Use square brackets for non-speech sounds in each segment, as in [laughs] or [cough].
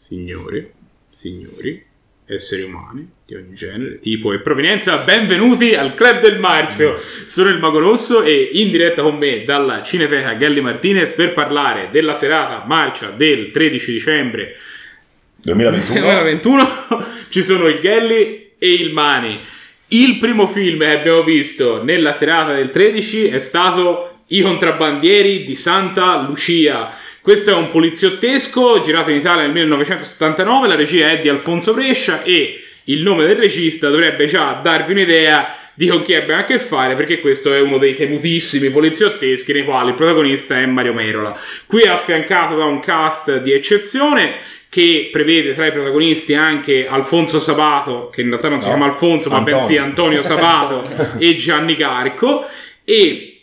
signori, signori, esseri umani di ogni genere, tipo e provenienza, benvenuti al Club del Marcio. Sono il Mago Rosso e in diretta con me dalla Cineteca Gelli Martinez per parlare della serata marcia del 13 dicembre 2021. 2021 [laughs] ci sono il Gelli e il Mani. Il primo film che abbiamo visto nella serata del 13 è stato I contrabbandieri di Santa Lucia. Questo è un poliziottesco girato in Italia nel 1979, la regia è di Alfonso Brescia e il nome del regista dovrebbe già darvi un'idea di con chi abbiamo a che fare perché questo è uno dei temutissimi poliziotteschi nei quali il protagonista è Mario Merola. Qui è affiancato da un cast di eccezione che prevede tra i protagonisti anche Alfonso Sabato, che in realtà non si No, chiama Alfonso, ma Antonio. bensì Antonio Sabato [laughs] e Gianni Carco e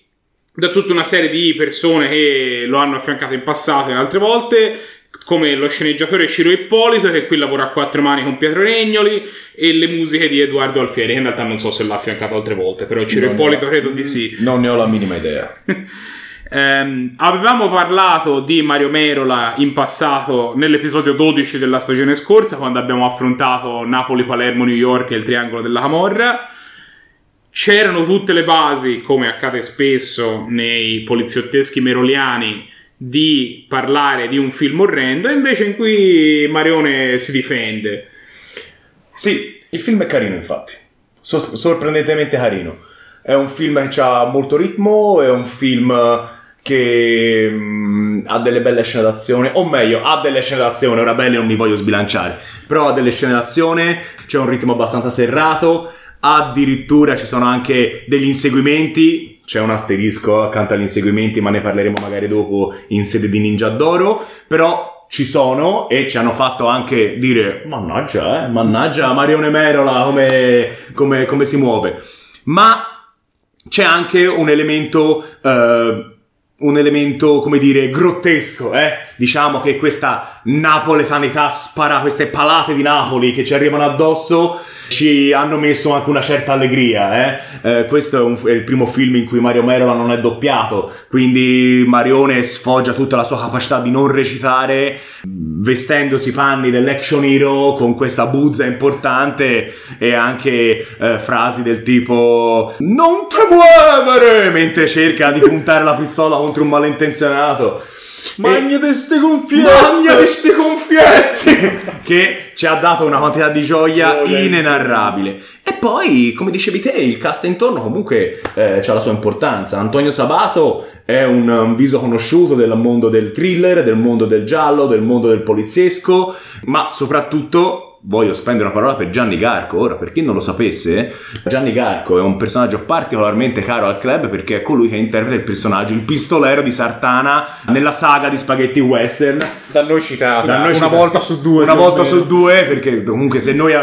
da tutta una serie di persone che lo hanno affiancato in passato e altre volte come lo sceneggiatore Ciro Ippolito che qui lavora a quattro mani con Pietro Regnoli e le musiche di Edoardo Alfieri che in realtà non so se l'ha affiancato altre volte però Ciro Non Ippolito ho- credo di sì Non ne ho la minima idea. [laughs] Ehm, avevamo parlato di Mario Merola in passato nell'episodio 12 della stagione scorsa, quando abbiamo affrontato Napoli, Palermo, New York e il triangolo della Camorra. C'erano tutte le basi, come accade spesso nei poliziotteschi meroliani, di parlare di un film orrendo, e invece in cui Marione si difende. Sì, il film è carino infatti. So- sorprendentemente carino. È un film che ha molto ritmo, è un film che mm, ha delle belle scene d'azione, o meglio, ha delle scene d'azione, ora belle non mi voglio sbilanciare, però ha delle scene d'azione, c'è un ritmo abbastanza serrato, addirittura ci sono anche degli inseguimenti, c'è un asterisco accanto agli inseguimenti, ma ne parleremo magari dopo in sede di Ninja d'Oro, però ci sono e ci hanno fatto anche dire mannaggia, eh, mannaggia Marione Merola come, come- come si muove. Ma c'è anche un elemento, eh, un elemento, come dire, grottesco, eh? Diciamo che questa napoletanità spara, queste palate di Napoli che ci arrivano addosso ci hanno messo anche una certa allegria, eh? Eh, questo è, un- è il primo film in cui Mario Merola non è doppiato, quindi Marione sfoggia tutta la sua capacità di non recitare vestendosi i panni dell'action hero con questa buzza importante e anche eh, frasi del tipo non te muovere mentre cerca di puntare la pistola contro un malintenzionato. Magna di ste cuffiette magna di ste cuffiette [laughs] che ci ha dato una quantità di gioia inenarrabile. E poi come dicevi te il cast intorno comunque eh, ha la sua importanza. Antonio Sabato è un, un viso conosciuto del mondo del thriller del mondo del giallo del mondo del poliziesco ma soprattutto voglio spendere una parola per Gianni Garco. Ora, per chi non lo sapesse, Gianni Garco è un personaggio particolarmente caro al club perché è colui che interpreta il personaggio, il pistolero di Sartana nella saga di spaghetti western. Da noi citata Da noi una citata. volta su due. Una volta meno. su due, perché comunque se noi,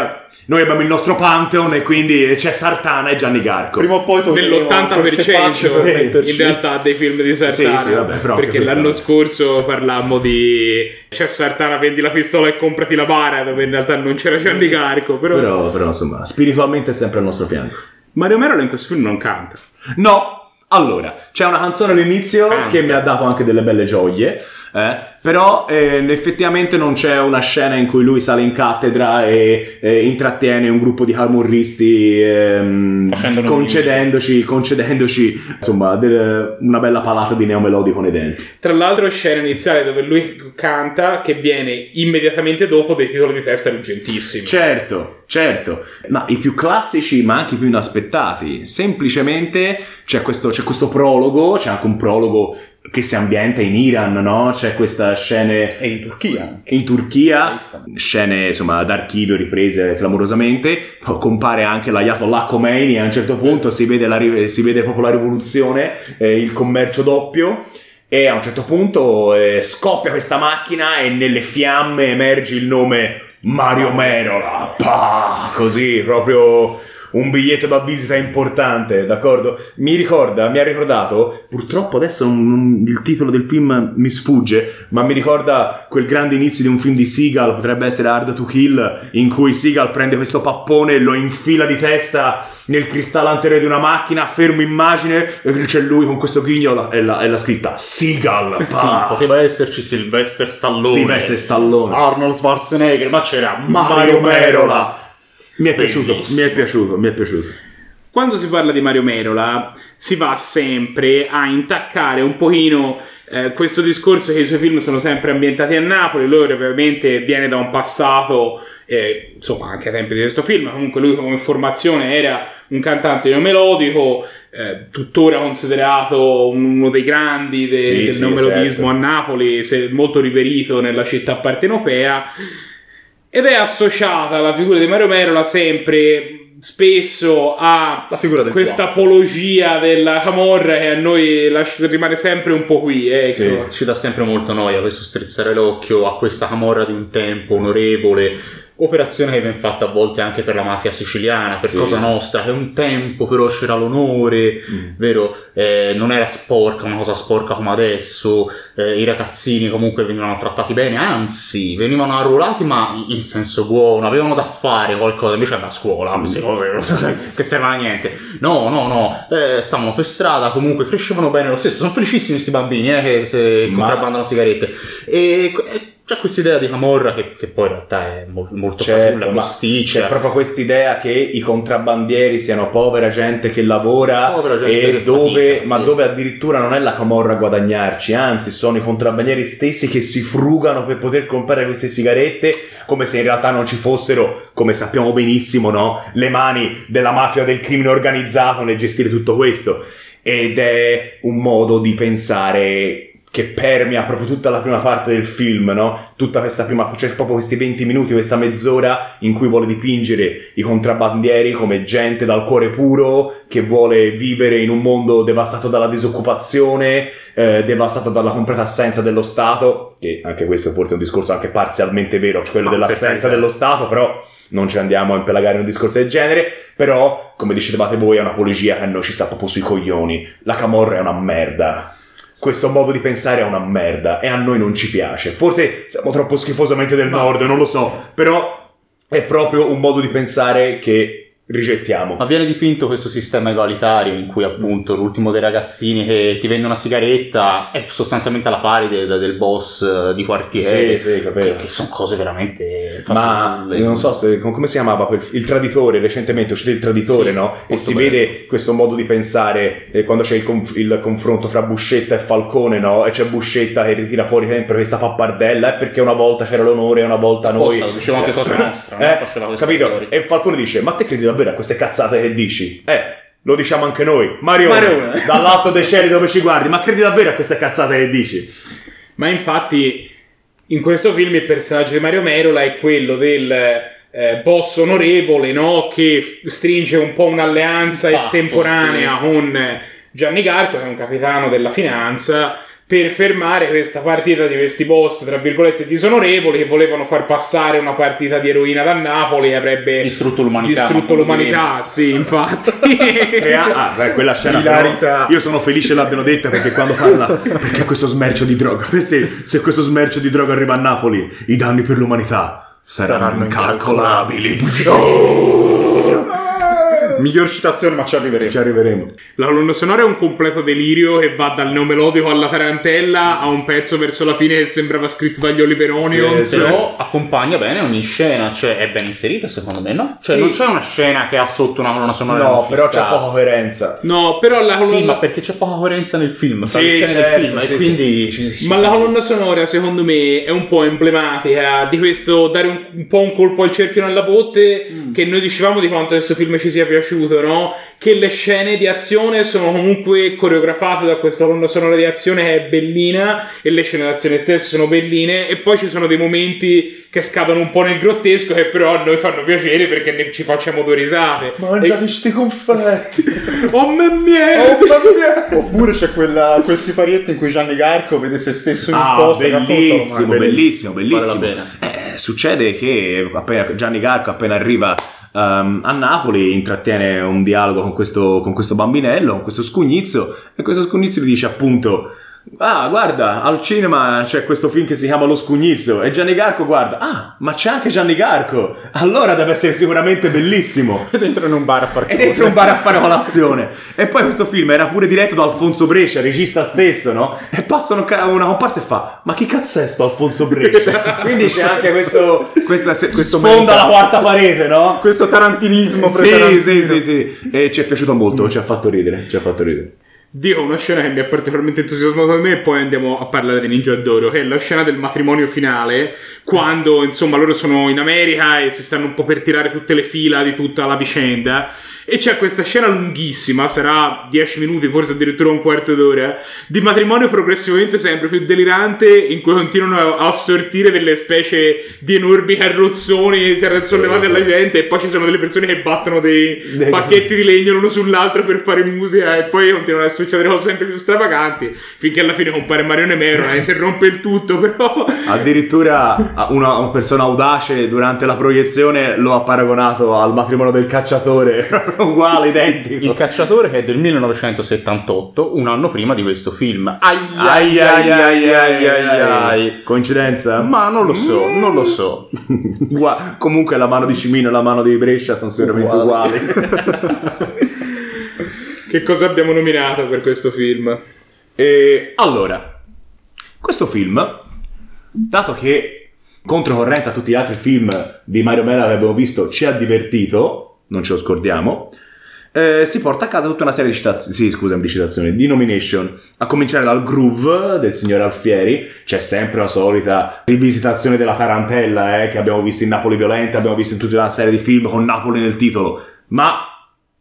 noi abbiamo il nostro Pantheon e quindi c'è Sartana e Gianni Garco. Prima o poi torneremo a queste facce per nell'80% metterci. in realtà dei film di Sartana Sì, sì, vabbè, perché l'anno scorso parlammo di c'è Sartana vendi la pistola e comprati la bara dove in realtà non c'era Gianni Garco però, Però, però, insomma, spiritualmente è sempre al nostro fianco. Mario Merola in questo film non canta No, allora, c'è una canzone all'inizio Canta. che mi ha dato anche delle belle gioie, eh, però eh, effettivamente non c'è una scena in cui lui sale in cattedra e eh, intrattiene un gruppo di camorristi ehm, concedendoci, concedendoci insomma del- una bella palata di neomelodico nei denti. tra l'altro scena iniziale dove lui canta che viene immediatamente dopo dei titoli di testa ruggentissimi Certo, certo, ma i più classici ma anche i più inaspettati, semplicemente c'è questo, c'è questo prologo, c'è anche un prologo che si ambienta in Iran, no? C'è questa scene E in Turchia. in Turchia, scene insomma d'archivio riprese clamorosamente, compare anche l'Ayatollah Khomeini a un certo punto, si vede, la si vede proprio la rivoluzione, eh, il commercio doppio e a un certo punto eh, scoppia questa macchina e nelle fiamme emerge il nome Mario Merola, Pah! così proprio un biglietto da visita importante, d'accordo? Mi ricorda, mi ha ricordato, purtroppo adesso non- non- il titolo del film mi sfugge, ma mi ricorda quel grande inizio di un film di Seagal, potrebbe essere Hard to Kill, in cui Seagal prende questo pappone e lo infila di testa nel cristallo anteriore di una macchina, fermo immagine, e c'è lui con questo ghigno e la, e la scritta Seagal. Sì, poteva esserci Sylvester Stallone, Sylvester Stallone. Arnold Schwarzenegger, ma c'era Mario Mario Merola. Merola. Mi è piaciuto, mi è piaciuto, mi è piaciuto. Quando si parla di Mario Merola si va sempre a intaccare un pochino eh, questo discorso che i suoi film sono sempre ambientati a Napoli, lui ovviamente viene da un passato, eh, insomma anche ai tempi di questo film, comunque lui come formazione era un cantante neomelodico, eh, tuttora considerato uno dei grandi de- Sì, del sì, neomelodismo certo. a Napoli, molto riverito nella città partenopea. Ed è associata la figura di Mario Merola sempre spesso a La figura del questa apologia della camorra che a noi lascia- rimane sempre un po' qui, ecco. Sì. Ci dà sempre molto noia questo strizzare l'occhio a questa camorra di un tempo onorevole. Operazione che viene fatta a volte anche per la mafia siciliana, per Sì, Cosa sì. Nostra, che un tempo però c'era l'onore, vero? Eh, non era sporca, una cosa sporca come adesso, eh, i ragazzini comunque venivano trattati bene, anzi venivano arruolati ma in senso buono, avevano da fare qualcosa, invece alla scuola, queste cose [laughs] che servono a niente. No, no, no, eh, stavano per strada, comunque crescevano bene lo stesso, sono felicissimi questi bambini eh, che se Ma- contrabbandano sigarette. E e c'è questa idea di camorra che, che poi in realtà è mol- molto Certo, fasulla, posticcia. c'è proprio questa idea che i contrabbandieri siano povera gente che lavora gente e che dove, fatica, ma sì. dove addirittura non è la camorra a guadagnarci, anzi sono i contrabbandieri stessi che si frugano per poter comprare queste sigarette come se in realtà non ci fossero, come sappiamo benissimo, no, le mani della mafia del crimine organizzato nel gestire tutto questo. Ed è un modo di pensare che permea proprio tutta la prima parte del film, no? Tutta questa prima, cioè proprio questi 20 minuti, questa mezz'ora in cui vuole dipingere i contrabbandieri come gente dal cuore puro che vuole vivere in un mondo devastato dalla disoccupazione, eh, devastato dalla completa assenza dello Stato, che anche questo è forse un discorso anche parzialmente vero, cioè quello per dell'assenza dello Stato, però non ci andiamo a impelagare in un discorso del genere, però come dicevate voi è un'apologia che a noi ci sta proprio sui coglioni. La camorra è una merda. Questo modo di pensare è una merda e a noi non ci piace. Forse siamo troppo schifosamente del nord, non lo so, però è proprio un modo di pensare che rigettiamo. Ma viene dipinto questo sistema egalitario in cui appunto l'ultimo dei ragazzini che ti vende una sigaretta è sostanzialmente alla pari del, del boss eh, di quartiere. Sì, sì, capito. Che, che sono cose veramente Ma fasulle. non so se, com- come si chiamava quel, il traditore, recentemente è uscito il traditore, Sì, no? E si bello. vede questo modo di pensare eh, quando c'è il, conf- il confronto fra Buscetta e Falcone, no? E c'è Buscetta che ritira fuori sempre questa pappardella, è perché una volta c'era l'onore e una volta noi. Apposta, lo diceva anche Cosa Nostra, no? Eh, Faceva questa capito? E Falcone dice: Ma te credi davvero a queste cazzate che dici? Eh. Lo diciamo anche noi, Mario, [laughs] dall'alto dei cieli dove ci guardi, ma credi davvero a queste cazzate che dici? Ma infatti in questo film il personaggio di Mario Merola è quello del eh, boss onorevole, no? Che f- stringe un po' un'alleanza Patto, estemporanea con Gianni Garco, che è un capitano della finanza, per fermare questa partita di questi boss, tra virgolette, disonorevoli, che volevano far passare una partita di eroina da Napoli e avrebbe Distrutto l'umanità, distrutto ma l'umanità, sì, infatti. [laughs] Crea- ah, beh, quella scena però, io sono felice l'abbiano detta perché quando parla perché questo smercio di droga [laughs] se, se questo smercio di droga arriva a Napoli i danni per l'umanità saranno, Saranno incalcolabili [laughs] Miglior citazione, ma ci arriveremo. ci arriveremo La colonna sonora è un completo delirio che va dal neomelodico alla tarantella a un pezzo verso la fine che sembrava scritto dagli Oliver Onions. sì. Però accompagna bene ogni scena, cioè è ben inserita secondo me, no? Cioè Sì. non c'è una scena che ha sotto una colonna sonora. no però sta. c'è poca coerenza No, però la colonna... Sì, ma perché c'è poca coerenza nel film, Sì, le scene certo, film, sì, e quindi... ci- ci- Ma la colonna sonora, secondo me, è un po' emblematica di questo dare un, un po' un colpo al cerchio nella botte. Che noi dicevamo di quanto questo film ci sia piaciuto, no? Che le scene di azione sono comunque coreografate da questa colonna sonora di azione che è bellina. E le scene d'azione stesse sono belline. E poi ci sono dei momenti che scadono un po' nel grottesco, che però a noi fanno piacere perché ne ci facciamo due risate. mangiate sti confetti E- [laughs] oh, me mie! Oppure c'è quella, quel siparietto in cui Gianni Garco vede se stesso in un ah posto bellissimo bellissimo bellissimo pena. Eh, succede che appena, Gianni Garco appena arriva ehm, a Napoli intrattiene un dialogo con questo, con questo bambinello, con questo scugnizzo e questo scugnizzo gli dice appunto Ah, guarda, al cinema c'è questo film che si chiama Lo Scugnizzo e Gianni Garco guarda, ah, ma c'è anche Gianni Garco, allora deve essere sicuramente bellissimo. [laughs] Ed entra in un bar a fare Ed entra in un bar a fare colazione. e poi questo film era pure diretto da Alfonso Brescia, regista stesso, no? E passano una comparsa e fa, ma chi cazzo è sto Alfonso Brescia? [laughs] Quindi c'è anche questo, questa, se- Questo sfonda la quarta parete, no? Questo tarantinismo Sì, sì, sì, sì. E ci è piaciuto molto, ci ha fatto ridere, ci ha fatto ridere. Dico una scena che mi ha particolarmente entusiasmato a me e poi andiamo a parlare di Ninja d'Oro, che è la scena del matrimonio finale, quando insomma loro sono in America e si stanno un po' per tirare tutte le fila di tutta la vicenda e c'è questa scena lunghissima, sarà 10 minuti, forse addirittura un quarto d'ora, di matrimonio progressivamente sempre più delirante in cui continuano a, a sortire delle specie di enormi carrozzoni sollevati alla gente e poi ci sono delle persone che battono dei Dei- pacchetti di legno l'uno sull'altro per fare musica e poi continuano a succedere cose sempre più stravaganti finché alla fine compare Marione Mero e si rompe il tutto [laughs] però Addirittura una, una persona audace durante la proiezione lo ha paragonato al matrimonio del cacciatore, [laughs] uguale, identico. Il cacciatore che è del 1978, un anno prima di questo film. Ai Ai ai ai ai ai ai. Coincidenza? Ma non lo so, non lo so. [laughs] Gua- comunque la mano di Cimino e la mano di Brescia sono sicuramente Uguali. uguali. [laughs] che cosa abbiamo nominato per questo film? e allora, questo film, dato che controcorrente a tutti gli altri film di Mario Mela che abbiamo visto, ci ha divertito, non ce lo scordiamo. eh, si porta a casa tutta una serie di citazioni, sì, scusami, di citazioni, di nomination, a cominciare dal Groove del signor Alfieri, c'è sempre la solita rivisitazione della Tarantella eh, che abbiamo visto in Napoli Violenta, abbiamo visto in tutta una serie di film con Napoli nel titolo, ma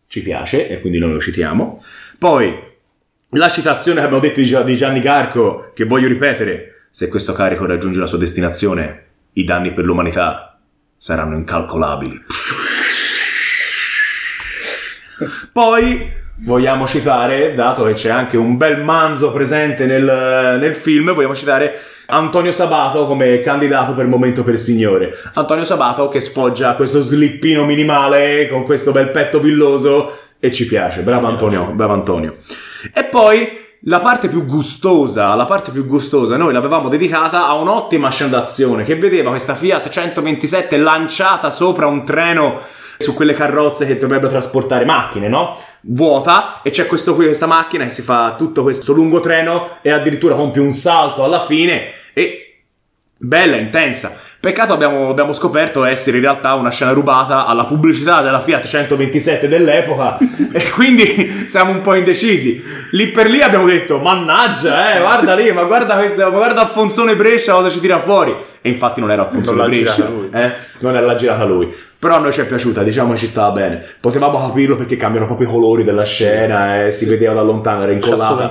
ci piace e quindi noi lo citiamo. Poi la citazione che abbiamo detto di, Gia- di Gianni Garco, che voglio ripetere, se questo carico raggiunge la sua destinazione, i danni per l'umanità saranno incalcolabili. [laughs] Poi vogliamo citare, dato che c'è anche un bel manzo presente nel, nel film, vogliamo citare Antonio Sabato come candidato per Momento per Signore. Antonio Sabato che spoggia questo slippino minimale con questo bel petto villoso e ci piace. Bravo Antonio, bravo Antonio. E poi la parte più gustosa, la parte più gustosa, noi l'avevamo dedicata a un'ottima scena d'azione che vedeva questa Fiat 127 lanciata sopra un treno su quelle carrozze che dovrebbero trasportare macchine, no? Vuota e c'è questo qui, questa macchina che si fa tutto questo lungo treno e addirittura compie un salto alla fine e bella, intensa. Peccato abbiamo, abbiamo scoperto essere in realtà una scena rubata alla pubblicità della Fiat 127 dell'epoca [laughs] e quindi siamo un po' indecisi. Lì per lì abbiamo detto, mannaggia, eh, [laughs] guarda lì, ma guarda questo, ma guarda Alfonsone Brescia cosa ci tira fuori. E infatti non era Alfonsone Non Brescia, eh, non era l'ha girata lui. Però a noi ci è piaciuta, diciamo che ci stava bene. Potevamo capirlo perché cambiano proprio i colori della scena, eh, si vedeva da lontano, era incollata.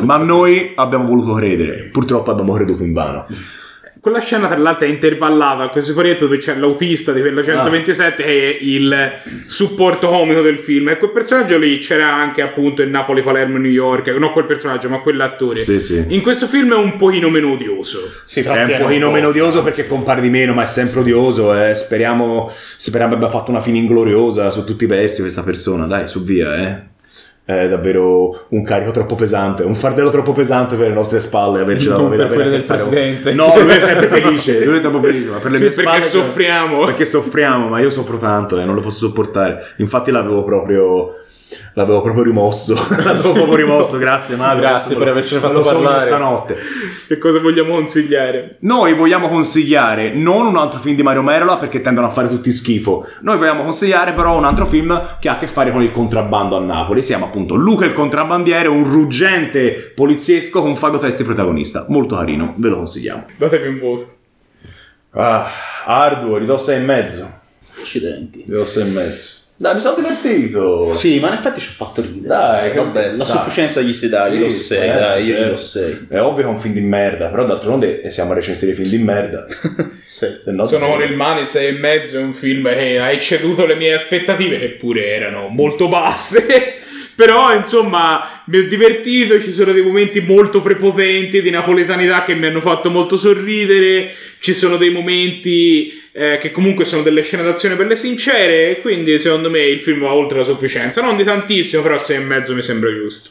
Ma noi abbiamo voluto credere, purtroppo abbiamo creduto in vano. [laughs] Quella scena, tra l'altro, è intervallata a questo parietto dove c'è l'autista di quella 127 che è il supporto comico del film. E quel personaggio lì c'era anche appunto in Napoli, Palermo, New York. Non quel personaggio, ma quell'attore. Sì, sì. In questo film è un pochino meno odioso. Si è un pochino po'. meno odioso perché compare di meno, ma è sempre odioso. eh. Speriamo, speriamo abbia fatto una fine ingloriosa su tutti i versi questa persona. Dai, su via, eh. È davvero un carico troppo pesante, un fardello troppo pesante per le nostre spalle. Averci Non per quelle del presidente. No, lui è sempre felice. Lui è troppo felice, ma per le Sì, mie perché spalle. soffriamo. Perché soffriamo, ma io soffro tanto e non lo posso sopportare. Infatti l'avevo proprio. L'avevo proprio rimosso. [laughs] l'avevo proprio rimosso, grazie madre. Grazie per me fatto parlare. stanotte. Che cosa vogliamo consigliare? Noi vogliamo consigliare non un altro film di Mario Merola perché tendono a fare tutti schifo. Noi vogliamo consigliare però un altro film che ha a che fare con il contrabbando a Napoli. Si chiama appunto Luca il contrabbandiere, un ruggente poliziesco con Fabio Testi protagonista. Molto carino, ve lo consigliamo. Datevi un voto. Ah, arduo, ridò 6 e mezzo. Accidenti. Ridò 6 e mezzo. Dai, mi sono divertito. Sì, ma in effetti ci ha fatto ridere. Dai, che- vabbè, la dai. sufficienza gli si dà, gli do Sì, 6, certo, dai, io gli certo. 6. È ovvio che è un film di merda, però d'altronde siamo a recensire film di merda. [laughs] Se no- Sono con il Mani 6 e mezzo, è un film che ha ecceduto le mie aspettative, che pure erano molto basse. Però, insomma, mi ho divertito. Ci sono dei momenti molto prepotenti di napoletanità che mi hanno fatto molto sorridere. Ci sono dei momenti eh, che comunque sono delle scene d'azione belle sincere. E quindi, secondo me, il film va oltre la sufficienza. Non di tantissimo, però 6 e mezzo mi sembra giusto.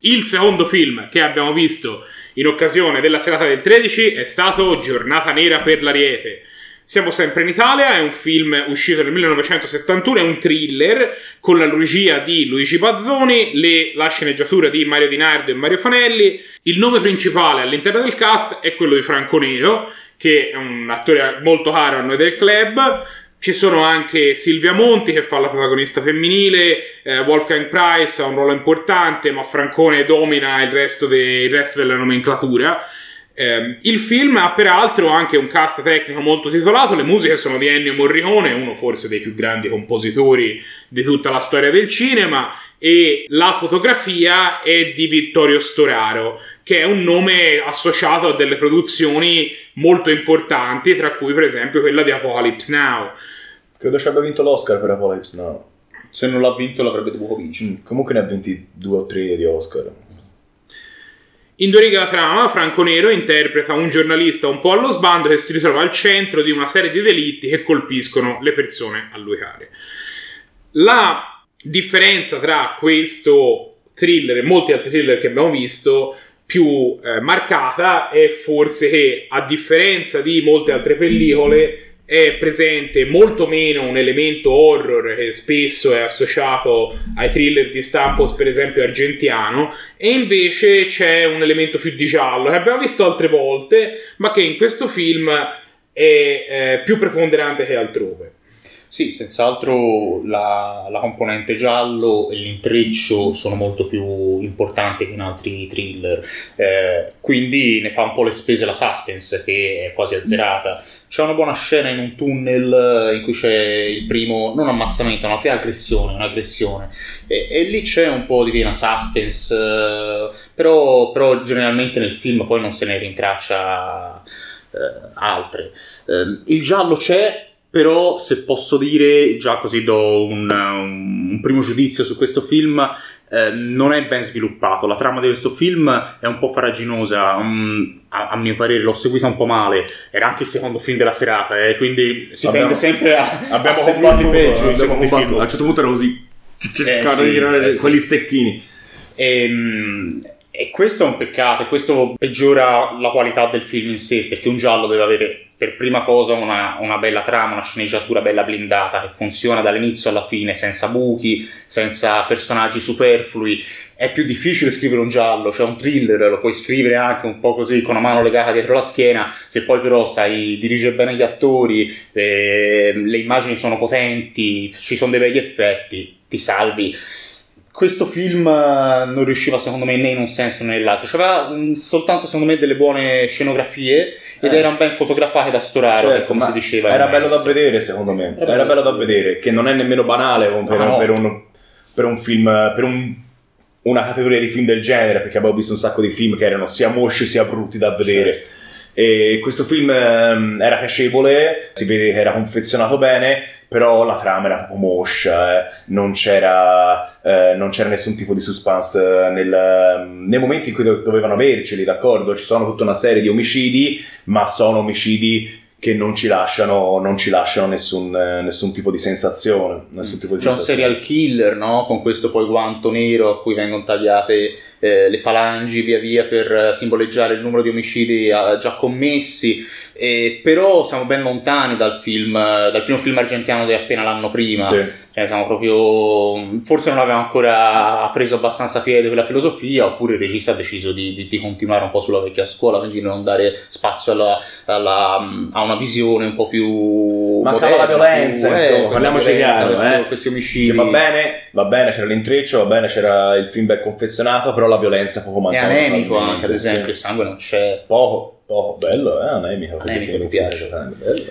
Il secondo film che abbiamo visto in occasione della serata del 13 è stato Giornata Nera per l'Ariete. Siamo sempre in Italia, è un film uscito nel 1971, è un thriller con la regia di Luigi Bazzoni, le, la sceneggiatura di Mario Di Nardo e Mario Fanelli. Il nome principale all'interno del cast è quello di Franco Nero, che è un attore molto caro a noi del club. Ci sono anche Silvia Monti che fa la protagonista femminile, eh, Wolfgang Price ha un ruolo importante, ma Francone domina il resto, de- il resto della nomenclatura. Eh, il film ha peraltro anche un cast tecnico molto titolato, le musiche sono di Ennio Morricone, uno forse dei più grandi compositori di tutta la storia del cinema, e la fotografia è di Vittorio Storaro, che è un nome associato a delle produzioni molto importanti, tra cui per esempio quella di Apocalypse Now. Credo ci abbia vinto l'Oscar per Apocalypse Now. Se non l'ha vinto l'avrebbe dovuto vincere. Mm, comunque ne ha 22 o 3 di Oscar. In due righe la trama, Franco Nero interpreta un giornalista un po' allo sbando che si ritrova al centro di una serie di delitti che colpiscono le persone a lui care. La differenza tra questo thriller e molti altri thriller che abbiamo visto più eh, marcata è forse che a differenza di molte altre pellicole è presente molto meno un elemento horror che spesso è associato ai thriller di stampo, per esempio, argentiano, e invece c'è un elemento più di giallo che abbiamo visto altre volte, ma che in questo film è eh, più preponderante che altrove. Sì, senz'altro la, la, componente giallo e l'intreccio sono molto più importanti che in altri thriller, eh, quindi ne fa un po' le spese la suspense che è quasi azzerata. C'è una buona scena in un tunnel in cui c'è il primo, non ammazzamento, una prima aggressione, un'aggressione, e, e lì c'è un po' di piena suspense, eh, però, però, generalmente nel film poi non se ne rintraccia eh, altre. Eh, il giallo c'è, però se posso dire, già così do un, un primo giudizio su questo film, eh, non è ben sviluppato. La trama di questo film è un po' faraginosa, um, a, a, mio parere l'ho seguita un po' male. Era anche il secondo film della serata, eh, quindi si abbiamo, tende sempre a, abbiamo seguirli peggio. Abbiamo combattuto. A un certo punto era così, cercando eh, sì, di tirare eh, quegli sì. stecchini. E, ehm, e questo è un peccato, e questo peggiora la qualità del film in sé, perché un giallo deve avere per prima cosa una, una, bella trama, una sceneggiatura bella blindata che funziona dall'inizio alla fine, senza buchi, senza personaggi superflui. È più difficile scrivere un giallo, cioè un thriller, lo puoi scrivere anche un po' così con la mano legata dietro la schiena, se poi però sai dirigere bene gli attori, eh, le immagini sono potenti, ci sono dei begli effetti, ti salvi questo film eh, non riusciva secondo me né in un senso né nell'altro, c'aveva mm, soltanto secondo me delle buone scenografie ed eh. erano ben fotografate da Storaro, certo, come si diceva. Era bello da vedere secondo me, era, era bello da vedere, che non è nemmeno banale per, no. per, un, per un, film, per un, una categoria di film del genere, perché abbiamo visto un sacco di film che erano sia mosci sia brutti da vedere. Certo. E questo film ehm, era piacevole, si vede che era confezionato bene, però la trama era un po' moscia, eh. non, c'era, eh, non, c'era, nessun tipo di suspense nel, ehm, nei momenti in cui dovevano averceli, d'accordo? Ci sono tutta una serie di omicidi, ma sono omicidi che non ci lasciano, non ci lasciano nessun, eh, nessun, tipo di sensazione. Nessun tipo di C'è sensazione. un serial killer, no? Con questo poi guanto nero a cui vengono tagliate eh, le falangi via via per simboleggiare il numero di omicidi eh, già commessi. Eh, però siamo ben lontani dal film, dal primo film argentino di appena l'anno prima. Sì cioè, siamo proprio. Forse non avevamo ancora preso abbastanza piede quella filosofia, oppure il regista ha deciso di, di, di continuare un po' sulla vecchia scuola, quindi non dare spazio alla, alla, a una visione un po' più. Mancava la violenza, più, insomma, eh, parliamoci chiaro. Questo, eh. Questi omicidi. Che va bene, va bene, c'era l'intreccio, va bene, c'era il film ben confezionato, però la violenza poco mancava. È anemico anche, ad esempio, il sangue non c'è. Poco. Oh, bello, eh, anemico. Anemico, mi piace. Bello,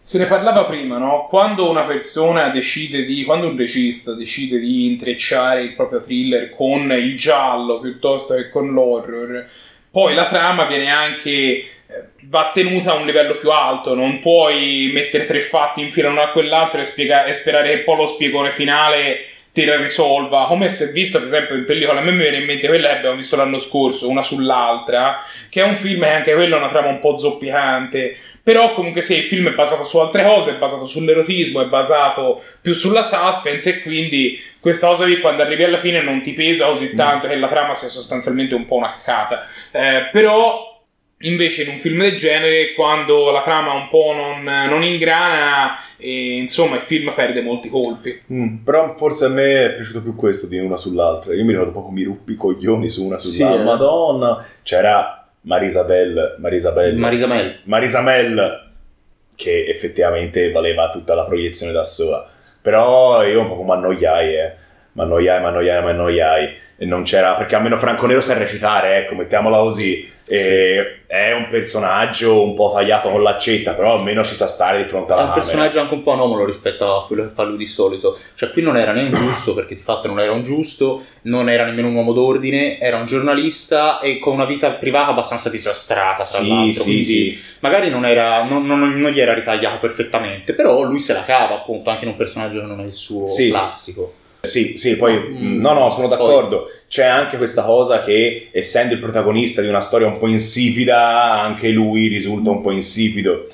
Se ne parlava prima, no? Quando una persona decide di, quando un regista decide di intrecciare il proprio thriller con il giallo piuttosto che con l'horror, poi la trama viene anche eh, va tenuta a un livello più alto, non puoi mettere tre fatti in fila l'uno a quell'altro e, spiega- e sperare che poi lo spiegone finale te la risolva, come si è visto ad esempio in pellicola, a me mi viene in mente quella che abbiamo visto l'anno scorso, una sull'altra, che è un film che anche quello ha una trama un po' zoppicante, però comunque sì, il film è basato su altre cose, è basato sull'erotismo, è basato più sulla suspense e quindi questa cosa qui quando arrivi alla fine non ti pesa così tanto che la trama sia sostanzialmente un po' una cacata. Eh, però Invece in un film del genere, quando la trama un po' non, non ingrana, e, insomma il film perde molti colpi. Mm, però forse a me è piaciuto più questo di una sull'altra. Io mi ricordo poco mi ruppi i coglioni su una sull'altra. Sì, eh. Madonna, c'era Marisabel, Marisabel, Marisa Mel. Marisabel, che effettivamente valeva tutta la proiezione da sola. Però io un po' mi annoiai, eh. Mi annoiai, mi annoiai, mi annoiai. E non c'era, perché almeno Franco Nero sa recitare, ecco, mettiamola così. E È un personaggio un po' tagliato con l'accetta, però almeno ci sa stare di fronte È alla un camera. personaggio anche un po' anomalo rispetto a quello che fa lui di solito. Cioè, qui non era né un giusto, perché di fatto non era un giusto, non era nemmeno un uomo d'ordine, era un giornalista e con una vita privata abbastanza disastrata, tra Sì, l'altro. sì, sì. magari non, era, non, non- non gli era ritagliato perfettamente, però lui se la cava, appunto, anche in un personaggio che non è il suo Sì. classico. Sì, sì, poi Mm. no, no, sono d'accordo. C'è anche questa cosa che, essendo il protagonista di una storia un po' insipida, anche lui risulta un po' insipido.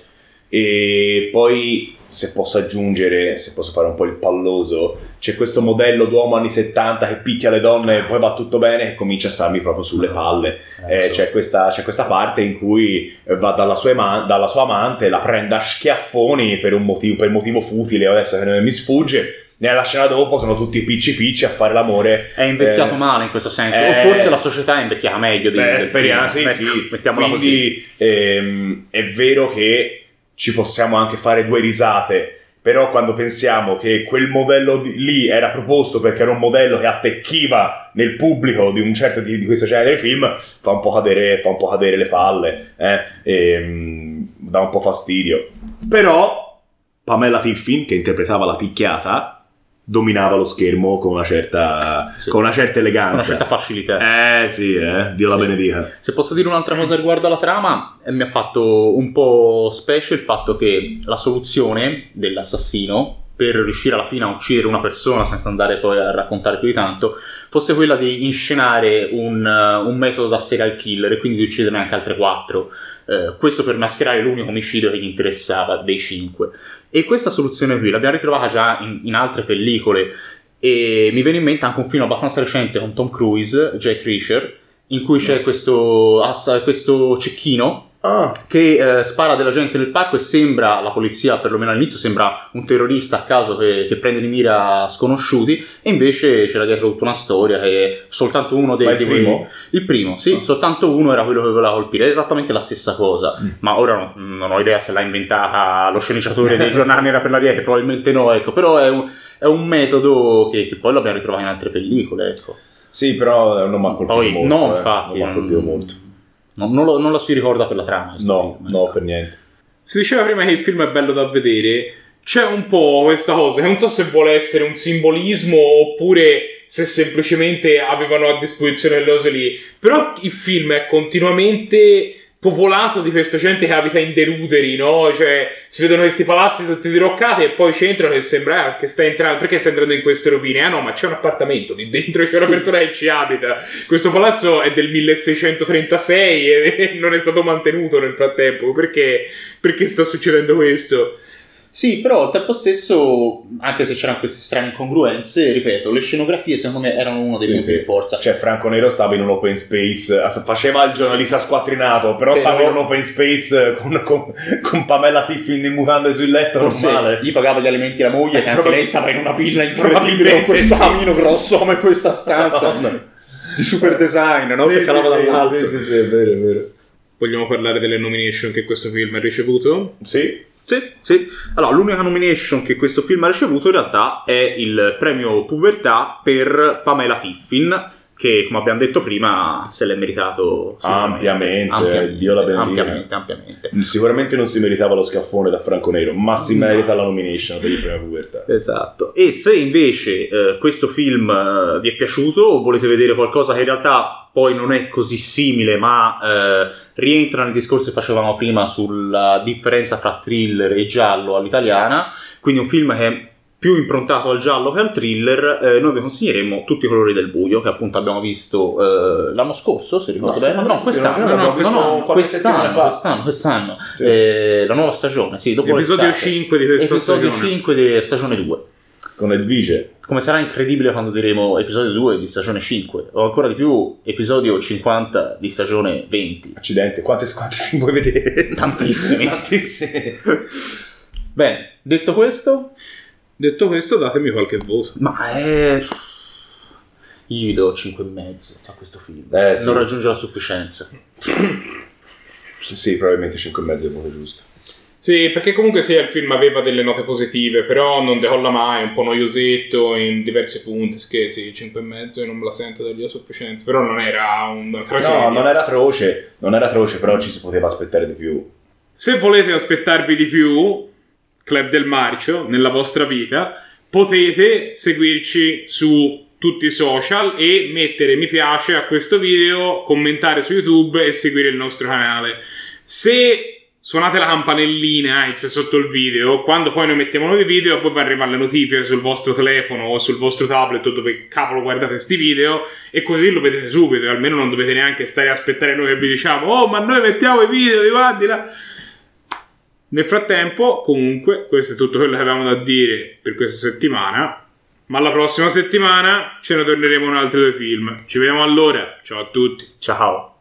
E poi, se posso aggiungere, se posso fare un po' il palloso, c'è questo modello d'uomo anni 70 che picchia le donne e poi va tutto bene e comincia a starmi proprio sulle palle. Eh, so. c'è, questa, c'è questa parte in cui eh, va dalla sua, ama- dalla sua amante, la prende a schiaffoni per un motivo, per motivo futile, adesso che mi sfugge. Nella scena dopo sono tutti picci picci a fare l'amore. È invecchiato Eh, male in questo senso, eh, o forse la società è invecchiata meglio di Beh, speriamo, sì, film. sì. Ecco, Mettiamola così. Quindi ehm, è vero che ci possiamo anche fare due risate. Però quando pensiamo che quel modello di- lì era proposto perché era un modello che attecchiva nel pubblico di un certo di, di questo genere di film, fa un po' cadere, fa un po' cadere le palle, eh? Ehm, dà un po' fastidio. Però Pamela Fiffin, che interpretava la picchiata, dominava lo schermo con una certa, Sì. con una certa eleganza. Una certa facilità. Eh sì, eh, Dio la Sì. benedica. Se posso dire un'altra cosa riguardo alla trama, eh, mi ha fatto un po' specie il fatto che la soluzione dell'assassino per riuscire alla fine a uccidere una persona senza andare poi a raccontare più di tanto fosse quella di inscenare un, eh, un metodo da serial killer e quindi di ucciderne anche altre quattro. Eh, questo per mascherare l'unico omicidio che gli interessava dei cinque. E questa soluzione qui l'abbiamo ritrovata già in, in altre pellicole e mi viene in mente anche un film abbastanza recente con Tom Cruise, Jack Reacher, in cui c'è questo, questo cecchino Ah, che eh, spara della gente nel parco e sembra, la polizia perlomeno all'inizio, sembra un terrorista a caso che, che prende di mira sconosciuti e invece c'era dietro tutta una storia che soltanto uno dei... Ma il primo? il primo, sì, Ah. soltanto uno era quello che voleva colpire, è esattamente la stessa cosa, Mm. ma ora non, non ho idea se l'ha inventata lo sceneggiatore dei giornali nera per la rete, probabilmente no, ecco, però è un, è un metodo che, che poi l'abbiamo ritrovato in altre pellicole, ecco. sì, però non mi ha colpito Poi molto. no, eh, infatti, Non mi ha colpito non- molto. Non, non lo, non la si ricorda per la trama. No, film, no, ecco. per niente. Si diceva prima che il film è bello da vedere. C'è un po' questa cosa, che non so se vuole essere un simbolismo oppure se semplicemente avevano a disposizione le cose lì. Però il film è continuamente popolato di questa gente che abita in deruderi, no? Cioè, si vedono questi palazzi tutti diroccati e poi c'entrano che sembra eh, che sta entrando. Perché sta entrando in queste rovine? Ah no, ma c'è un appartamento lì dentro, c'è una persona che ci abita. Questo palazzo è del 1636 e [laughs] non è stato mantenuto nel frattempo. Perché, perché sta succedendo questo? Sì, però al tempo stesso, anche se c'erano queste strane incongruenze, ripeto, le scenografie secondo me erano uno dei Sì, punti sì. di forza. Cioè, Franco Nero stava in un open space, eh, faceva il giornalista squattrinato, però, Però- stava in un open space eh, con, con, con Pamela Tiffin in mutande sul letto Forse normale. gli pagava gli alimenti alla moglie, che anche lei stava in una villa incredibile con questo camino grosso come questa stanza di super design, no? Sì, che sì, calava sì, dall'alto. Sì, sì, sì, è vero, è vero. Vogliamo parlare delle nomination che questo film ha ricevuto? Sì, Sì, sì. Allora, l'unica nomination che questo film ha ricevuto in realtà è il premio Pubertà per Pamela Fiffin, che come abbiamo detto prima se l'è meritato sicuramente. Ampiamente, Dio la benedica. ampiamente, ampiamente. sicuramente non si meritava lo scaffone da Franco Nero, ma si merita la nomination per il premio pubertà. Esatto. E se invece eh, questo film eh, vi è piaciuto o volete vedere qualcosa che in realtà poi non è così simile, ma eh, rientra nel discorso che facevamo prima sulla differenza fra thriller e giallo all'italiana, quindi un film che più improntato al giallo che al thriller, eh, noi vi consiglieremo Tutti i colori del buio, che appunto abbiamo visto eh, l'anno scorso, se ricordo No, bene. No, no, quest'anno, no, no, no, quest'anno, quest'anno, quest'anno. Sì. Eh, la nuova stagione, sì, dopo Episodio l'estate. 5 di questa Episodio stagione. 5 di stagione 2. Con Edvige. Come sarà incredibile quando diremo episodio 2 di stagione 5, o ancora di più, episodio 50 di stagione 20. Accidente, quanti, quanti film [laughs] vuoi vedere? Tantissimi. [laughs] Tantissimi. Bene, detto questo, Detto questo, datemi qualche voto. ma è... Io gli do 5 e mezzo a questo film. Eh, sì. Non raggiunge la sufficienza. Sì, sì, probabilmente 5 e mezzo è il voto giusto. Sì, perché comunque sì, il film aveva delle note positive, però non decolla mai, è un po' noiosetto in diversi punti, che sì, 5 e mezzo io non me la sento dargli a sufficienza, però non era una tragedia. No, non era atroce, non era atroce, però ci si poteva aspettare di più. Se volete aspettarvi di più, Club del Marcio, nella vostra vita, potete seguirci su tutti i social e mettere mi piace a questo video, commentare su YouTube e seguire il nostro canale. Se suonate la campanellina e c'è sotto il video, quando poi noi mettiamo nuovi video, poi vi arrivano le notifiche sul vostro telefono o sul vostro tablet o dove cavolo guardate sti video e così lo vedete subito, almeno non dovete neanche stare a aspettare noi che vi diciamo "Oh, ma noi mettiamo i video di qua di là". Nel frattempo, comunque, questo è tutto quello che avevamo da dire per questa settimana. Ma la prossima settimana ce ne torneremo con altri due film. Ci vediamo allora. Ciao a tutti. Ciao.